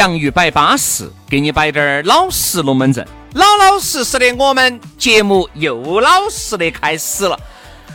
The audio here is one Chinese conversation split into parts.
洋芋摆巴适，给你摆点儿老实龙门阵。老老实实的，我们节目又老实的开始了。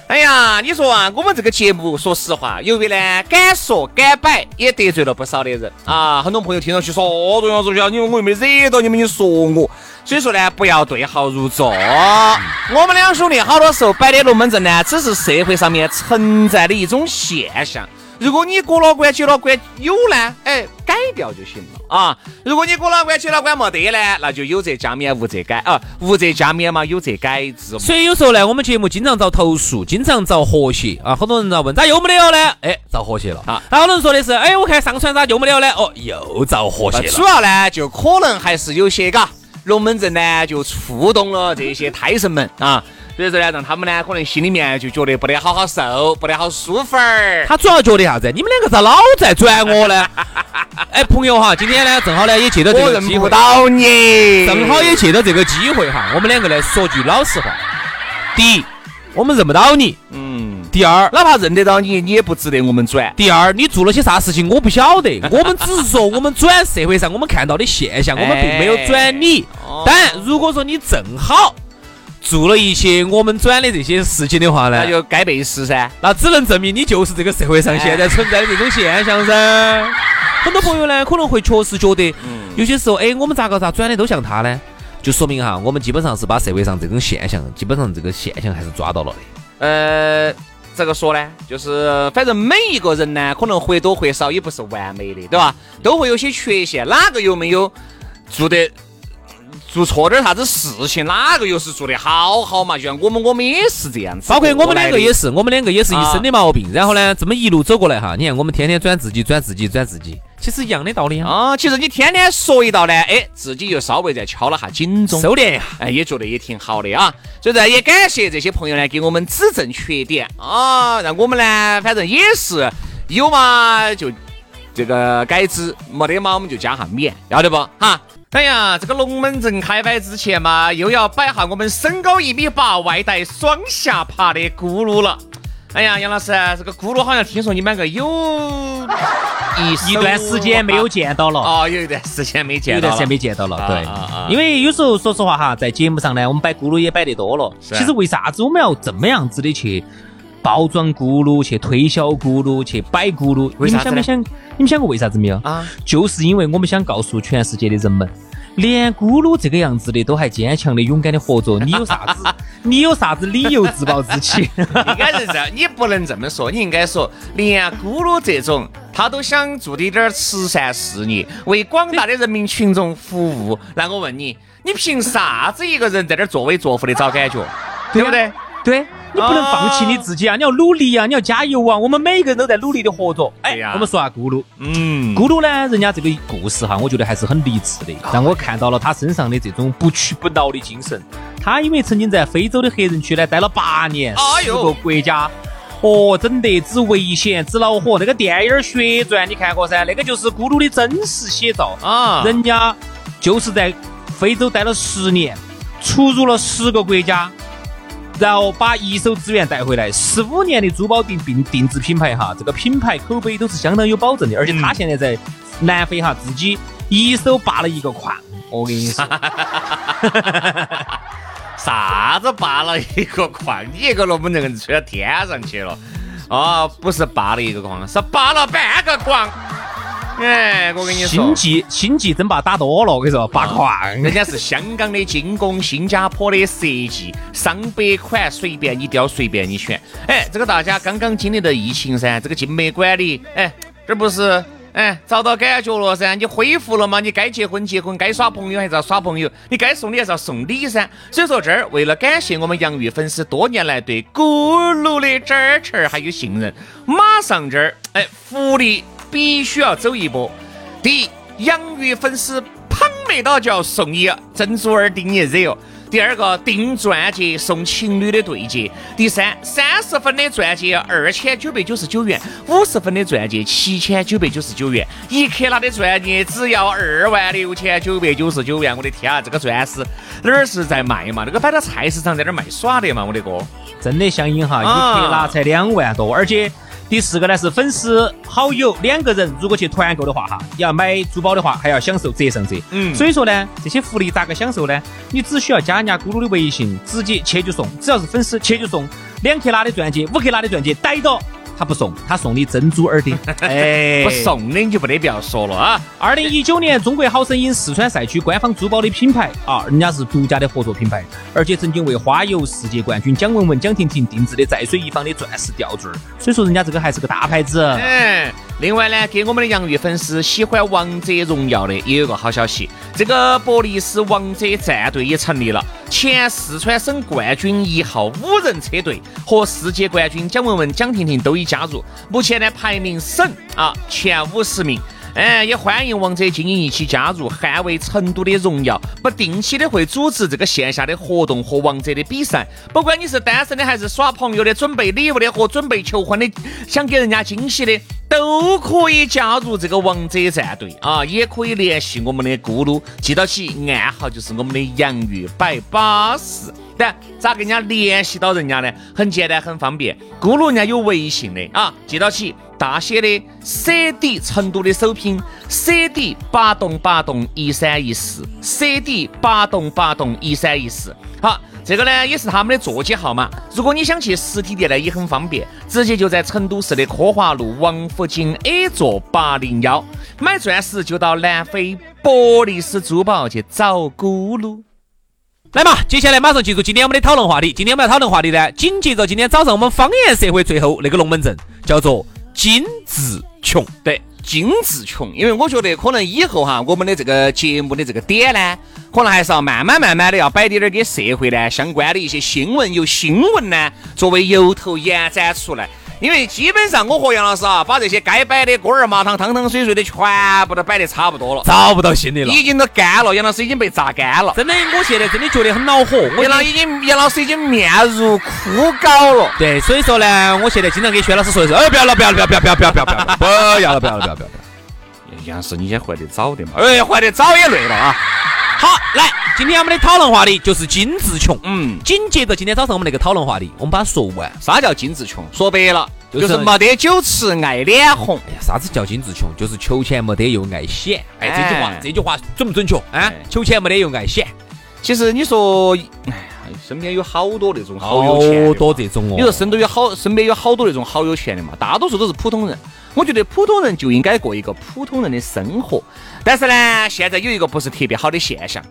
哎呀，你说啊，我们这个节目，说实话，由于呢敢说敢摆，也得罪了不少的人啊。很多朋友听上去说，哦，杨子轩，你们我又没惹到你们，你说我，所以说呢，不要对号入座。我们两兄弟好多时候摆的龙门阵呢，只是社会上面存在的一种现象。如果你过了关、结了关有呢，哎，改掉就行了啊。如果你过了关、结了关没得呢，那就有则加勉，无则改啊，无则加勉嘛，有则改之。所以有时候呢，我们节目经常遭投诉，经常遭和谐啊。很多人在问咋又没得了呢？哎，遭和谐了啊。好多人说的是，哎，我看上传咋又没得了呢？哦，又遭和谐了。主要呢，就可能还是有些嘎龙门阵呢，就触动了这些胎神们啊。所以说呢，让他们呢可能心里面就觉得不得好好受，不得好舒服儿。他主要觉得啥子？你们两个咋老在转我呢？哎，朋友哈，今天呢正好呢也借到这个机会，到你，正好也借到这个机会哈，我们两个来说句老实话。第一，我们认不到你。嗯。第二，哪怕认得到你，你也不值得我们转。第二，你做了些啥事情我不晓得，我们只是说我们转社会上我们看到的现象，我们并没有转你。但如果说你正好。做了一些我们转的这些事情的话呢，那就该背时噻。那只能证明你就是这个社会上现在存在的这种现象噻。很多朋友呢可能会确实觉得，有些时候，哎，我们咋个咋转的都像他呢？就说明哈，我们基本上是把社会上这种现象，基本上这个现象还是抓到了的。呃，怎个说呢？就是反正每一个人呢，可能或多或少也不是完美的，对吧？都会有些缺陷，哪个又没有做的？做错点啥子事情，哪个又是做得好好嘛？就像我们，我们也是这样子。包括我们两个也是，我们两个也是一身的毛病。然后呢，这么一路走过来哈，你看我们天天转自己，转自己，转自己，其实一样的道理啊。其实你天天说一道呢，哎，自己又稍微再敲了下警钟，收敛一下，哎，也觉得也挺好的啊。所以呢，也感谢这些朋友呢，给我们指正缺点啊，让我们呢，反正也是有嘛就这个改之，没得嘛我们就加下免，要得不哈？哎呀，这个龙门阵开摆之前嘛，又要摆下我们身高一米八、外带双下巴的咕噜了。哎呀，杨老师，这个咕噜好像听说你们两个有一一段时间没有见到了。哦，有一段时间没见，有一段时间没见到了。对，因为有时候说实话哈，在节目上呢，我们摆咕噜也摆得多了。其实为啥子我们要这么样子的去？包装咕噜去推销咕噜去摆咕噜，你们想没想？你们想过为啥子没有？啊，就是因为我们想告诉全世界的人们，连咕噜这个样子的都还坚强的、勇敢的活着，你有啥子？你有啥子理由自暴自弃？应该是这样，你不能这么说，你应该说，连咕噜这种他都想做的点慈善事业，为广大的人民群众服务。那我问你，你凭啥子一个人在这作威作福的找感觉？对不对？对。你不能放弃你自己啊！你要努力啊！你要加油啊！我们每一个人都在努力的活着。哎呀，我们说下咕噜。嗯，咕噜呢，人家这个故事哈，我觉得还是很励志的，让我看到了他身上的这种不屈不挠的精神。他因为曾经在非洲的黑人区呢待了八年，十个国家，哦，整得之危险之恼火。那个电影《血传》你看过噻？那个就是咕噜的真实写照啊！人家就是在非洲待了十年，出入了十个国家。然后把一手资源带回来，十五年的珠宝定定定制品牌哈，这个品牌口碑都是相当有保证的。而且他现在在南非哈，自己一手扒了一个矿。我跟你说，啥子扒了一个矿？你一个龙门阵吹到天上去了？哦，不是扒了一个矿，是扒了半个矿。哎，我跟你说，星际星际争霸打多了，我跟你说，拔矿，人家是香港的精工，新加坡的设计，上百款随便你挑，随便你选。哎，这个大家刚刚经历的疫情噻，这个静美管理，哎，这不是哎，找到感觉了噻，你恢复了吗？你该结婚结婚，该耍朋友还是要耍朋友，你该送礼还是要送礼噻。所以说这儿为了感谢我们洋芋粉丝多年来对咕噜的支持还有信任，马上这儿哎福利必须要走一波。第一，养鱼粉丝捧没到就要送你珍珠耳钉一热。第二个订钻戒送情侣的对戒，第三三十分的钻戒二千九百九十九元，五十分的钻戒七千九百九十九元，一克拉的钻戒只要二万六千九百九十九元。我的天啊，这个钻石哪儿是在卖嘛？那个摆到菜市场在那儿卖耍的嘛？我的哥，真的相应哈，一克拉才两万多，而且。第四个呢是粉丝好友两个人如果去团购的话哈，你要买珠宝的话还要享受折上折。嗯，所以说呢，这些福利咋个享受呢？你只需要加人家咕噜的微信，直接切就送，只要是粉丝切就送两克拉的钻戒，五克拉的钻戒逮到。他不送，他送你珍珠耳钉。哎，不送的你就不得必要说了啊！二零一九年中国好声音四川赛区官方珠宝的品牌啊，人家是独家的合作品牌，而且曾经为花游世界冠军蒋雯雯、蒋婷婷定制的在水一方的钻石吊坠，所以说人家这个还是个大牌子。嗯，另外呢，给我们的洋芋粉丝喜欢《王者荣耀》的也有个好消息，这个伯利斯王者战队也成立了，前四川省冠军一号五人车队和世界冠军蒋雯雯、蒋婷婷都已。加入，目前呢排名省啊前五十名，哎，也欢迎王者精英一起加入，捍卫成都的荣耀。不定期的会组织这个线下的活动和王者的比赛，不管你是单身的还是耍朋友的，准备礼物的和准备求婚的，想给人家惊喜的，都可以加入这个王者战队啊，也可以联系我们的咕噜，记到起暗号就是我们的洋芋摆巴士。但咋跟人家联系到人家呢？很简单，很方便。咕噜人家有微信的啊，记到起大写的 C D 成都的首拼 C D 八栋八栋一三一四 C D 八栋八栋一三一四。好，这个呢也是他们的座机号码。如果你想去实体店呢，也很方便，直接就在成都市的科华路王府井 A 座八零幺。买钻石就到南非博利斯珠宝去找咕噜。来嘛，接下来马上进入今天我们的讨论话题。今天我们要讨论话题呢，紧接着今天早上我们方言社会最后那个龙门阵叫做“精致穷”。对，精致穷，因为我觉得可能以后哈，我们的这个节目的这个点呢，可能还是要慢慢慢慢的要摆点点跟社会呢相关的一些新闻，由新闻呢作为由头延展出来。因为基本上我和杨老师啊，把这些该摆的锅儿麻汤汤汤水水的全部都摆得差不多了，找不到新的了，已经都干了。杨老师已经被榨干了，真的，我现在真的觉得很恼火。我杨老已经，杨老师已经面如枯槁了。对，所以说呢，我现在经常给薛老师说一声，哎，不要了，不要了，不要，不要，不要，不要，不要，不要了，不要了，不要了，不要，不要。杨老师，你先还得早点嘛。哎，还得早也累了啊。好，来，今天我们的讨论话题就是精致穷。嗯，紧接着今天早上我们那个讨论话题，我们把它说完。啥叫精致穷？说白了。就是没得酒吃爱脸红，哎呀，啥子叫精致穷？就是求钱没得又爱显。哎，这句话，这句话准不准确？啊，求钱没得又爱显。其实你说，哎呀，身边有好多那种好有钱，好多这种哦。你说身都有好，身边有好多那种好有钱的嘛？大多数都是普通人。我觉得普通人就应该过一个普通人的生活。但是呢，现在有一个不是特别好的现象，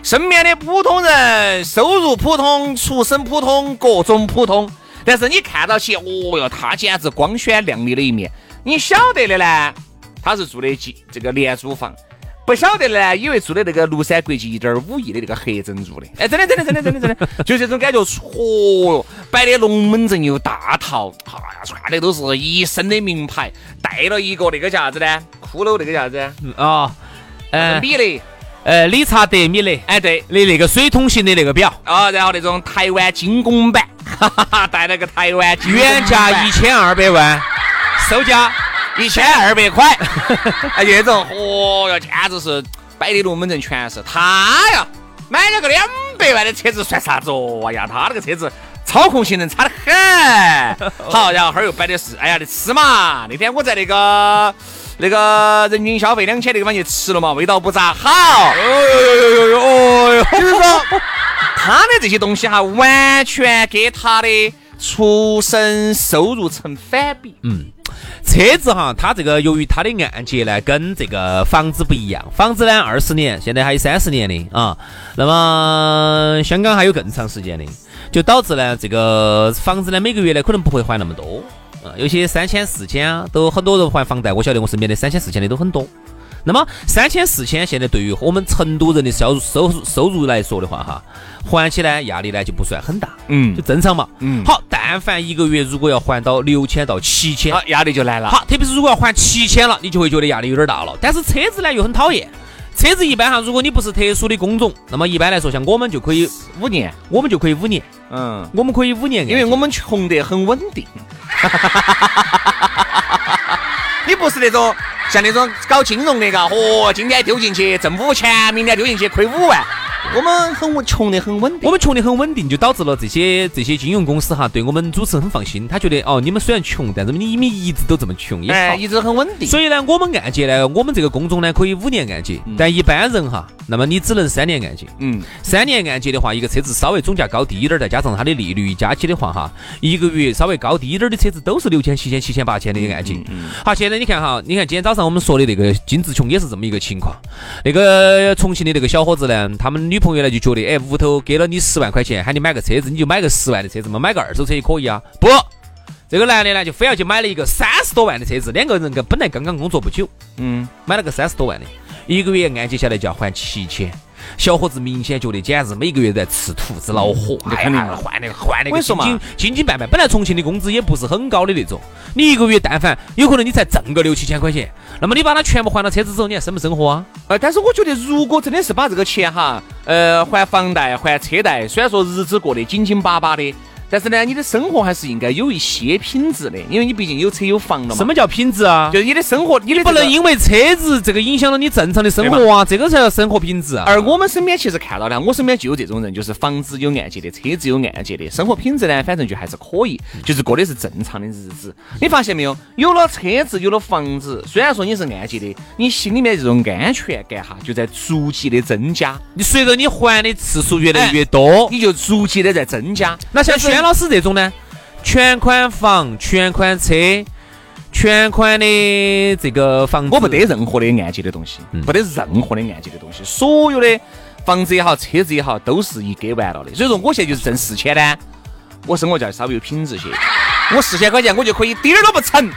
身边的普通人收入普通，出身普通，各种普通。但是你看到起，哦哟，他简直光鲜亮丽的一面。你晓得的呢，他是住的几这个廉租房；不晓得的呢，以为住的那个庐山国际一点五亿的那个黑珍珠的。哎，真的，真的，真的，真的，真的，就这种感觉。嚯哟，摆的龙门阵又大套，哎呀，穿的都是一身的名牌，带了一个那个叫啥子呢？骷髅那个叫啥子？啊，呃，米勒，呃，理查德米勒。哎，对，的那个水桶型的那个表。啊，然后那种台湾精工版。哈哈哈，带了个台湾，原价一千二百万，售价一千二百块，哎，这种，哦哟，简直是摆的龙门阵全是他呀！买了个两百万的车子算啥子哦？哎呀，他那个车子操控性能差得很。好，然后后儿又摆的是，哎呀，你吃嘛？那天我在那个那个人均消费两千那个地方去吃了嘛，味道不咋好。哦哟哟哟哟哦哟，就是说。他的这些东西哈，完全跟他的出生收入成反比。嗯，车子哈，它这个由于它的按揭呢，跟这个房子不一样。房子呢，二十年，现在还有三十年的啊。那么香港还有更长时间的，就导致呢，这个房子呢，每个月呢可能不会还那么多。有些三千四千啊都很多人还房贷，我晓得我身边的三千四千的都很多。那么三千四千现在对于我们成都人的收入收入收入来说的话，哈，还起来压力呢就不算很大，嗯，就正常嘛，嗯。好，但凡一个月如果要还到六千到七千，压力就来了。好，特别是如果要还七千了，你就会觉得压力有点大了。但是车子呢又很讨厌，车子一般哈，如果你不是特殊的工种，那么一般来说像我们就可以五年，我们就可以五年，嗯，我们可以五年，因为我们穷得很稳定。你不是那种。像那种搞金融的，嘎，嚯，今天丢进去挣五千，明天丢进去亏五万。我们很稳，穷得很稳定。我们穷得很稳定，就导致了这些这些金融公司哈，对我们主持人很放心。他觉得哦，你们虽然穷，但是你们一直都这么穷，哎，一直很稳定。所以呢，我们按揭呢，我们这个工种呢，可以五年按揭，但一般人哈，那么你只能三年按揭。嗯，三年按揭的话，一个车子稍微总价高低一点，再加上它的利率加起的话哈，一个月稍微高低一点的车子都是六千、七千、七千、八千的按揭。嗯。好，现在你看哈，你看今天早上我们说的那个金志琼也是这么一个情况。那个重庆的那个小伙子呢，他们女朋友呢就觉得，哎。屋头给了你十万块钱，喊你买个车子，你就买个十万的车子嘛，买个二手车也可以啊。不，这个男的呢，就非要去买了一个三十多万的车子。两个人跟本来刚刚工作不久，嗯，买了个三十多万的，一个月按揭下来就要还七千。小伙子明显觉得简直每个月在吃土，是恼火。肯定换那个换那个，斤斤斤斤半半。本来重庆的工资也不是很高的那种，你一个月但凡有可能你才挣个六七千块钱，那么你把它全部还了车子之后，你还生不生活啊？呃，但是我觉得如果真的是把这个钱哈，呃，还房贷还车贷，虽然说日子过得紧紧巴巴的。但是呢，你的生活还是应该有一些品质的，因为你毕竟有车有房了嘛。什么叫品质啊？就是你的生活，你的不能因为车子这个影响了你正常的生活啊，这个才叫生活品质啊。而我们身边其实看到的，我身边就有这种人，就是房子有按揭的，车子有按揭的，生活品质呢，反正就还是可以，就是过的是正常的日子。你发现没有？有了车子，有了房子，虽然说你是按揭的，你心里面这种安全感哈，就在逐级的增加。你随着你还的次数越来越多，你就逐级的在增加。那像轩老师这种呢？全款房、全款车、全款的这个房子，我不得任何的按揭的东西，不得任何的按揭的东西，所有的房子也好，车子也好，都是一给完了的。所以说，我现在就是挣四千呢，我生活就要稍微有品质些。我四千块钱，我就可以点儿都不成，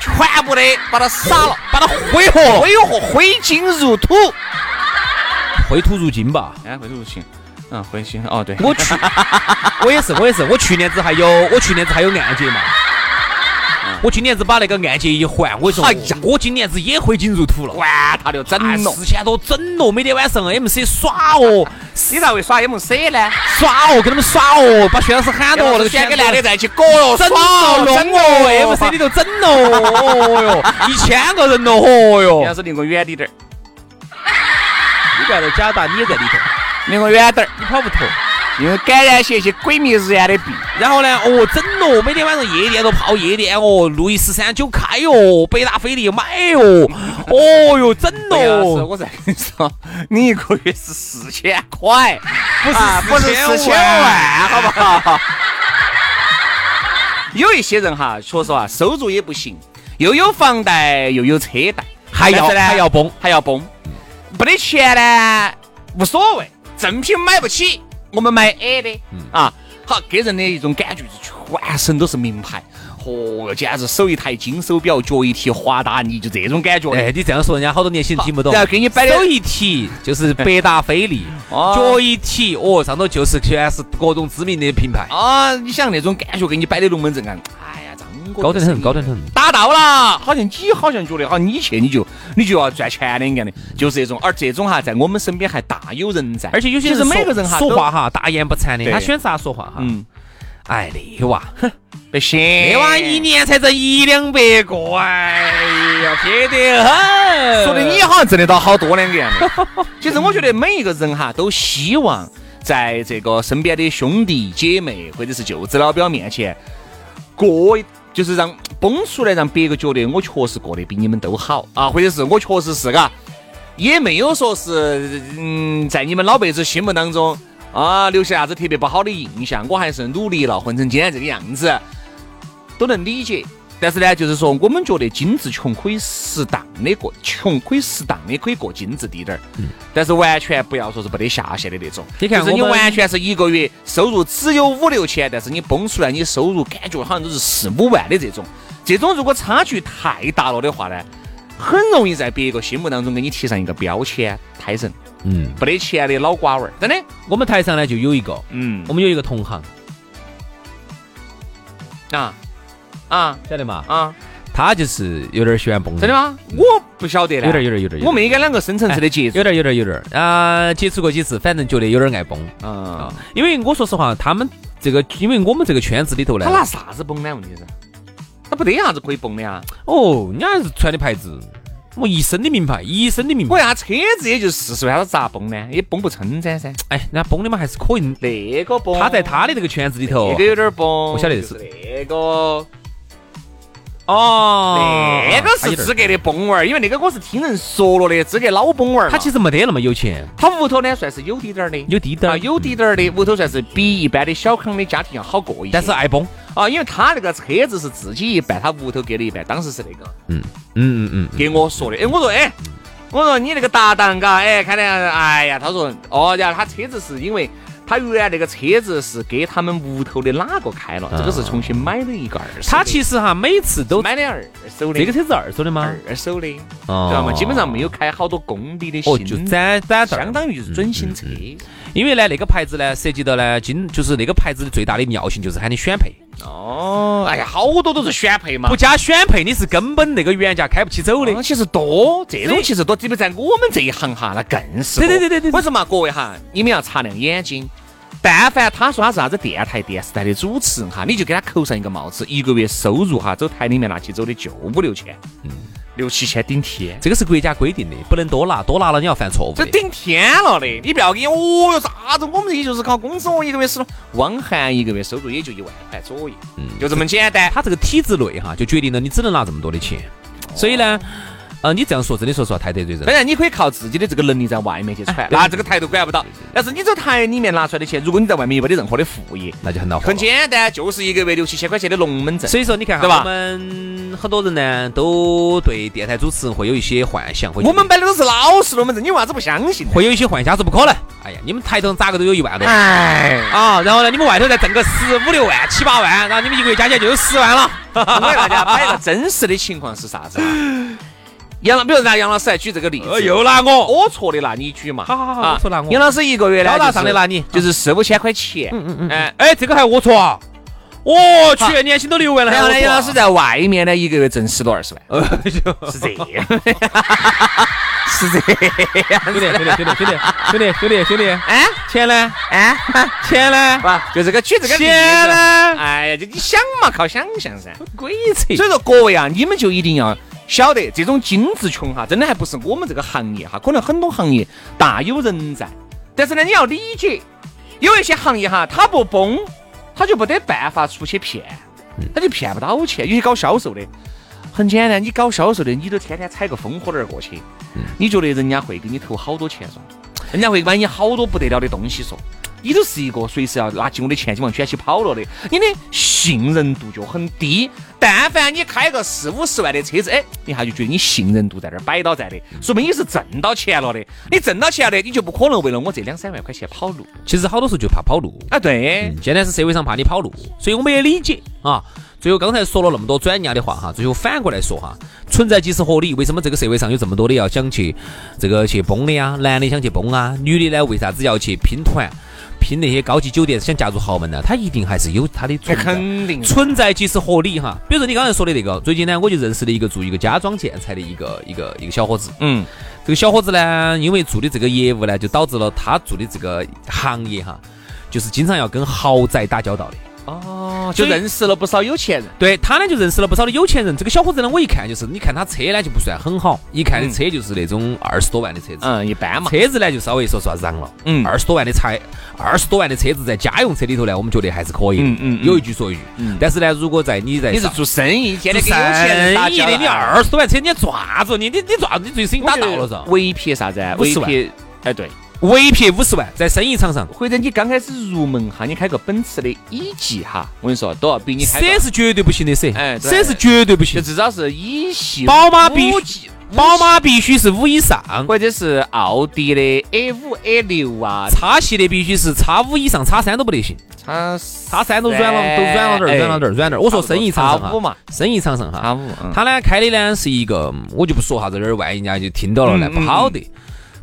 全部的把它撒了，把它挥霍，挥霍，挥金如土，挥土如金吧？哎，挥土如金。嗯，回去哦，对，我去，我也是，我也是，我去年子还有，我去年子还有按揭嘛，我今年子把那个按揭一还，我说，哎呀，我今年子也挥金如土了，管他的，整了，四千多整了，每天晚上 MC 耍哦，你咋会耍 MC 呢？耍哦，跟他们耍哦，把薛老师喊到，那个选个男的在一起搞哟，整哦，弄哦，MC 里头整哦，哦哟，一千个人了，哦哟，要是离我远点点儿，你不要在假打，你也在里头。离我远点儿，你跑不脱。因为感染些些鬼迷日眼的病，然后呢，哦，整咯，每天晚上夜店都泡夜店哦，路易十三九开哦，百达翡丽买哦，哦哟，整咯。我再跟你说，你一个月是四千块，不是不是四千万，好不好？有一些人哈，说实话，收入也不行，又有房贷又有车贷，还要还要崩还要崩，没得钱呢，无所谓。正品买不起，我们买 A 的啊，好给人的一种感觉是全身都是名牌，嚯，简直手一台金手表，脚一提华达尼，就这种感觉。哎，你这样说，人家好多年轻人听不懂。然后给你摆手一提就是百达翡丽，脚一提哦，上头就是全是各种知名的品牌啊。你想那种感觉，给你摆的龙门阵啊。高端很，高端很，达到了，好像你好像觉得好，你去你就你就要赚钱的一样的，就是这种，而这种哈，在我们身边还大有人在，而且有些人每个人哈说话哈大言不惭的，他选啥说话哈？嗯，哎，那娃，哼，不行，那娃一年才挣一两百个，哎呀，撇得很，说的你好像挣得到好多两个样的。其实我觉得每一个人哈，都希望在这个身边的兄弟姐妹或者是舅子老表面前过。就是让崩出来，让别个觉得我确实过得比你们都好啊，或者是我确实是嘎，也没有说是嗯，在你们老辈子心目当中啊留下啥子特别不好的印象，我还是努力了，混成今天这个样子，都能理解。但是呢，就是说我们觉得精致穷可以适当的过，穷可以适当的可以过精致滴点儿。嗯。但是完全不要说是没得下限的那种。你看，就是你完全是一个月收入只有五六千，但是你崩出来你收入感觉好像都是四五万的这种，这种如果差距太大了的话呢，很容易在别个心目当中给你贴上一个标签，胎神。嗯。没得钱的老瓜娃儿，真的。我们台上呢就有一个，嗯，我们有一个同行。啊。啊，晓得嘛？啊，他就是有点喜欢蹦，真的吗？我不晓得嘞，有点有点有点，我没跟两个深层次的接触，有点有点有点啊，接触过几次，反正觉得有点爱蹦啊。因为我说实话，他们这个，因为我们这个圈子里头呢，他拿啥子蹦呢？问题是，他不得啥子可以蹦的呀？哦，人家是穿的牌子，我一身的名牌，一身的名牌。我呀，车子也就四十万，他咋蹦呢？也蹦不撑噻噻。哎，人家蹦的嘛，还是可以。那个蹦，他在他的这个圈子里头，那个有点蹦，我晓得是那个。哦，那个是资格的崩娃儿，因为那个我是听人说了的，资格老崩娃儿。他其实没得那么有钱，他屋头呢算是有滴点儿的，有滴点儿，有滴点儿的屋头算是比一般的小康的家庭要好过一些。但是爱崩啊，因为他那个车子是自己一半，他屋头给了一半，当时是那个，嗯嗯嗯嗯，给我说的。哎，我说哎，我说你那个搭档嘎，哎，看来，哎呀，他说哦，然后他车子是因为。他原来那个车子是给他们屋头的哪个开了？这个是重新买的一个二手。他其实哈每次都买的二手的。这个车子二手的吗？二手的，知道吗？基本上没有开好多公里的新。哦，就攒攒相当于就是准新车。因为呢，那个牌子呢，涉及到呢，今就是那个牌子的最大的尿性就是喊你选配。哦，哎呀，好多都是选配嘛。不加选配，你是根本那个原价开不起走的。其实多，这种其实多，特别在我们这一行哈，那更是。对对对对对。为什么各位哈，你们要擦亮眼睛。但凡他说他是啥子电台、电视台的主持人哈，你就给他扣上一个帽子，一个月收入哈，走台里面拿起走的就五六千，嗯，六七千顶天。这个是国家规定的，不能多拿，多拿了你要犯错误。这顶天了的，你不要给哦哟啥子，我们这就是靠工资，我一个月是汪涵一个月收入也就一万块左右，嗯，就这么简单。他这个体制内哈，就决定了你只能拿这么多的钱，所以呢。啊，你这样说真的说实话太得罪人。当然，你可以靠自己的这个能力在外面去传，那这个台都管不到。但是你这台里面拿出来的钱，如果你在外面又没得任何的副业，那就很恼火。很简单，就是一个月六七千块钱的龙门阵。所以说，你看，对吧？我们很多人呢，都对电台主持人会有一些幻想。我们摆的都是老实龙门阵，你为啥子不相信？会有一些幻想是不可能。哎呀，你们台头咋个都有一万多。哎。啊，然后呢，你们外头再挣个十五六万、七八万，然后你们一个月加起来就有十万了。我给大家摆个真实的情况是啥子？杨老，比如拿杨老师来举这个例子，又拿我，我错的拿你举嘛。好好好，我错拿我。杨老师一个月呢，高大上的拿你，就是四五千块钱。嗯嗯嗯。哎哎，这个还我错啊？我去，年薪都六万了。然后呢，杨老师在外面呢，一个月挣十多二十万。是这样。是这样。兄弟兄弟兄弟兄弟兄弟兄弟兄弟，哎，钱呢？哎，钱呢？不，就这个举这个。钱呢？哎呀，就你想嘛，靠想象噻。鬼扯。所以说各位啊，你们就一定要。晓得这种精致穷哈，真的还不是我们这个行业哈，可能很多行业大有人在。但是呢，你要理解，有一些行业哈，他不崩，他就不得办法出去骗，他就骗不到钱。有些搞销售的，很简单，你搞销售的，你都天天踩个风火轮过去，你觉得人家会给你投好多钱嗦？人家会买你好多不得了的东西嗦？你都是一个随时要拿起我的钱就往卷起跑了的，你的信任度就很低。但凡你开个四五十万的车子，哎，一下就觉得你信任度在那儿摆到在的，说明你是挣到钱了的。你挣到钱了的，你就不可能为了我这两三万块钱跑路。其实好多时候就怕跑路啊。对，现在是社会上怕你跑路，所以我们也理解啊。最后刚才说了那么多转压的话哈，最后反过来说哈，存在即是合理。为什么这个社会上有这么多的要想去这个去崩的呀？男的想去崩啊，女的呢为啥子要去拼团？拼那些高级酒店想嫁入豪门呢？他一定还是有他的存在，肯定存在即是合理哈。比如说你刚才说的那个，最近呢，我就认识了一个做一个家装建材的一个一个一个小伙子。嗯，这个小伙子呢，因为做的这个业务呢，就导致了他做的这个行业哈，就是经常要跟豪宅打交道的。哦，就认识了不少有钱人。对他呢，就认识了不少的有钱人。这个小伙子呢，我一看就是，你看他车呢就不算很好，一看的车就是那种二十多万的车子。嗯，一般嘛。车子呢就稍微说实话嚷了。嗯，二十多万的车，二十多万的车子在家用车里头呢，我们觉得还是可以。嗯嗯。有一句说一句。嗯。但是呢，如果在你在你是做生意，天天跟有钱人打交的，你二十多万车，你做啥子？你你你做啥子？你最生意打到了是？唯一撇啥子？唯一撇，哎对。尾撇五十万，在生意场上，或者你刚开始入门哈，你开个奔驰的 E 级哈，我跟你说都要比你开。C 是绝对不行的，C，哎，C 是绝对不行，就至少是 E 系。宝马必须，宝马必须是五以上，或者是奥迪的 A 五 A 六啊，叉系的必须是叉五以上，叉三都不得行。叉叉三都软了，都软了点，软了点，软点。我说生意场上哈，生意场上哈，叉五，他呢开的呢是一个，我就不说哈，这儿万一人家就听到了呢，不好的。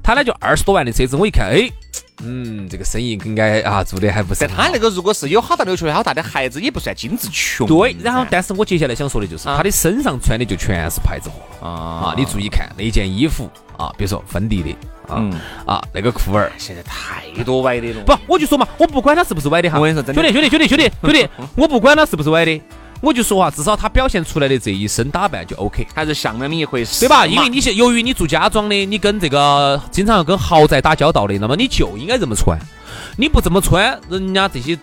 他呢就二十多万的车子，我一看，哎，嗯，这个生意应该啊做的还不是。但他那个如果是有好大的车，好大的孩子，也不算精致穷。对，然后但是我接下来想说的就是，他的身上穿的就全是牌子货啊啊！你注意看那件衣服啊，比如说芬迪的啊啊，那个裤儿，现在太多歪的了。不，我就说嘛，我不管他是不是歪的哈。我跟你说，兄弟兄弟兄弟兄弟兄弟，我不管他是不是歪的。我就说啊，至少他表现出来的这一身打扮就 OK，还是像那么一回事，对吧？因为你现由于你做家装的，你跟这个经常要跟豪宅打交道的，那么你就应该这么穿。你不这么穿，人家这些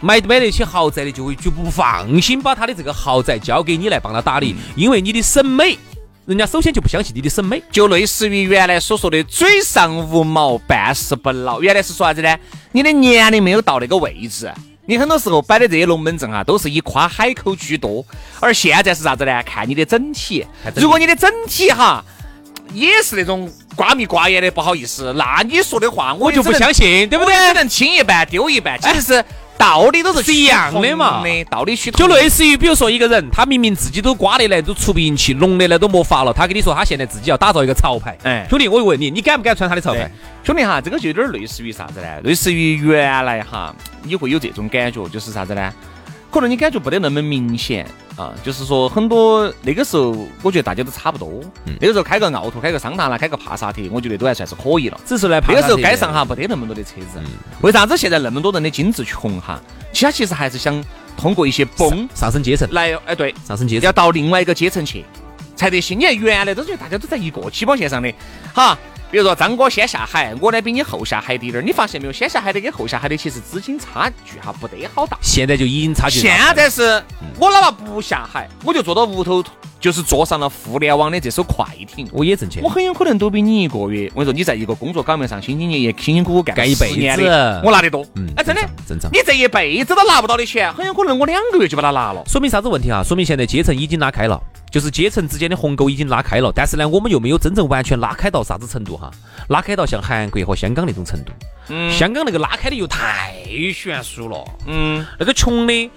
买买得起豪宅的就会就不放心把他的这个豪宅交给你来帮他打理，因为你的审美，人家首先就不相信你的审美，就类似于原来所说的嘴上无毛，办事不牢。原来是说啥子呢？你的年龄没有到那个位置。你很多时候摆的这些龙门阵啊，都是以夸海口居多，而现在是啥子呢？看你的整体。如果你的整体哈也是那种瓜米瓜眼的，不好意思，那你说的话我就不相信，对不对？只能听一半丢一半，其实是。道理都是一样的嘛，道理去就类似于比如说一个人，他明明自己都瓜的来都出不赢气，龙的来都没法了，他跟你说他现在自己要打造一个潮牌，哎，兄弟，我问你，你敢不敢穿他的潮牌？兄弟哈，这个就有点类似于啥子呢？类似于原来哈，你会有这种感觉，就是啥子呢？可能你感觉不得那么明显啊，就是说很多那个时候，我觉得大家都差不多。那个时候开个奥拓，开个桑塔纳，开个帕萨特，我觉得都还算是可以了。只是呢，那个时候街上哈不得那么多的车子。为啥子现在那么多人的精致穷哈？其他其实还是想通过一些崩上升阶层来，哎对，上升阶层要到另外一个阶层去才得行。你看原来都是大家都在一个起跑线上的，哈。比如说张哥先下海，我呢比你后下海滴点儿，你发现没有？先下海的跟后下海的其实资金差距哈不得好大。现在就已经差距。现在是我哪怕不下海，我就坐到屋头，就是坐上了互联网的这艘快艇，我也挣钱。我很有可能都比你一个月，我跟你说你在一个工作岗位上，兢兢业业、辛辛苦苦干干一辈子，我拿得多。嗯，哎，真的正常。你这一辈子都拿不到的钱，很有可能我两个月就把它拿了。说明啥子问题啊？说明现在阶层已经拉开了。就是阶层之间的鸿沟已经拉开了，但是呢，我们又没有真正完全拉开到啥子程度哈，拉开到像韩国和香港那种程度。嗯，香港那个拉开的又太悬殊了。嗯，那个穷的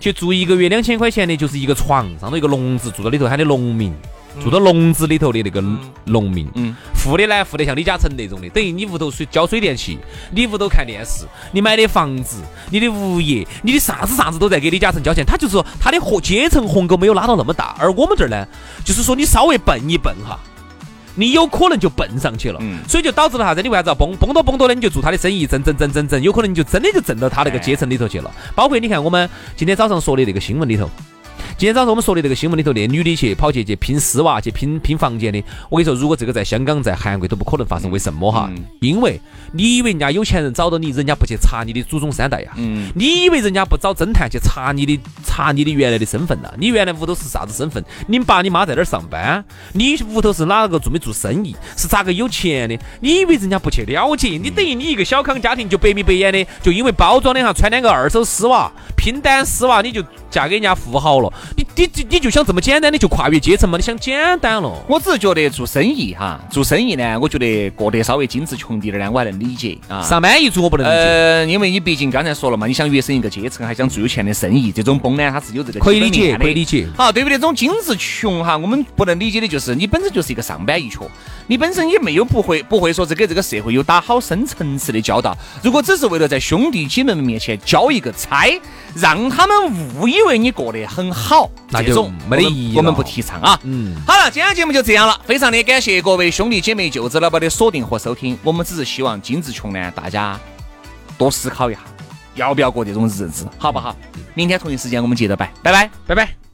去住一个月两千块钱的，就是一个床上头一个笼子，住到里头喊的农民。住到笼子里头的那个农民，嗯，富的呢，富的像李嘉诚那种的，等于你屋头水交水电气，你屋头看电视，你买的房子，你的物业，你的啥子啥子都在给李嘉诚交钱。他就是说他的和阶层鸿沟没有拉到那么大，而我们这儿呢，就是说你稍微笨一笨哈，你有可能就蹦上去了，所以就导致了啥子？你为啥子要崩崩多崩多的？你就做他的生意，挣挣挣挣挣，有可能你就真的就挣到他那个阶层里头去了。包括你看我们今天早上说的那个新闻里头。今天早上我们说的这个新闻里头，那女的去跑去去拼丝袜，去拼拼房间的。我跟你说，如果这个在香港、在韩国都不可能发生。为什么哈？因为你以为人家有钱人找到你，人家不去查你的祖宗三代呀？嗯。你以为人家不找侦探去查你的查你的原来的身份呐？你原来屋头是啥子身份？你爸你妈在哪儿上班？你屋头是哪个做没做生意？是咋个有钱的？你以为人家不去了解？你等于你一个小康家庭就白眉白眼的，就因为包装的哈，穿两个二手丝袜，拼单丝袜，你就嫁给人家富豪了？你你你你就想这么简单的就跨越阶层嘛？你想简单了？我只是觉得做生意哈，做生意呢，我觉得过得稍微精致穷滴点呢，我还能理解啊。上班一族我不能理解，呃，因为你毕竟刚才说了嘛，你想跃升一个阶层，还想做有钱的生意，这种崩呢，它是有这个可以理解，可以理解。好，对不对？这种精致穷哈，我们不能理解的就是你本身就是一个上班一族。你本身也没有不会不会说是给这个社会有打好深层次的交道。如果只是为了在兄弟姐妹们面前交一个差，让他们误以为你过得很好，那种没得意义。我们不提倡啊。嗯。好了，今天节目就这样了，非常的感谢各位兄弟姐妹、舅子老板的锁定和收听。我们只是希望金志穷呢，大家多思考一下，要不要过这种日子，好不好？明天同一时间我们接着拜，拜拜，拜拜。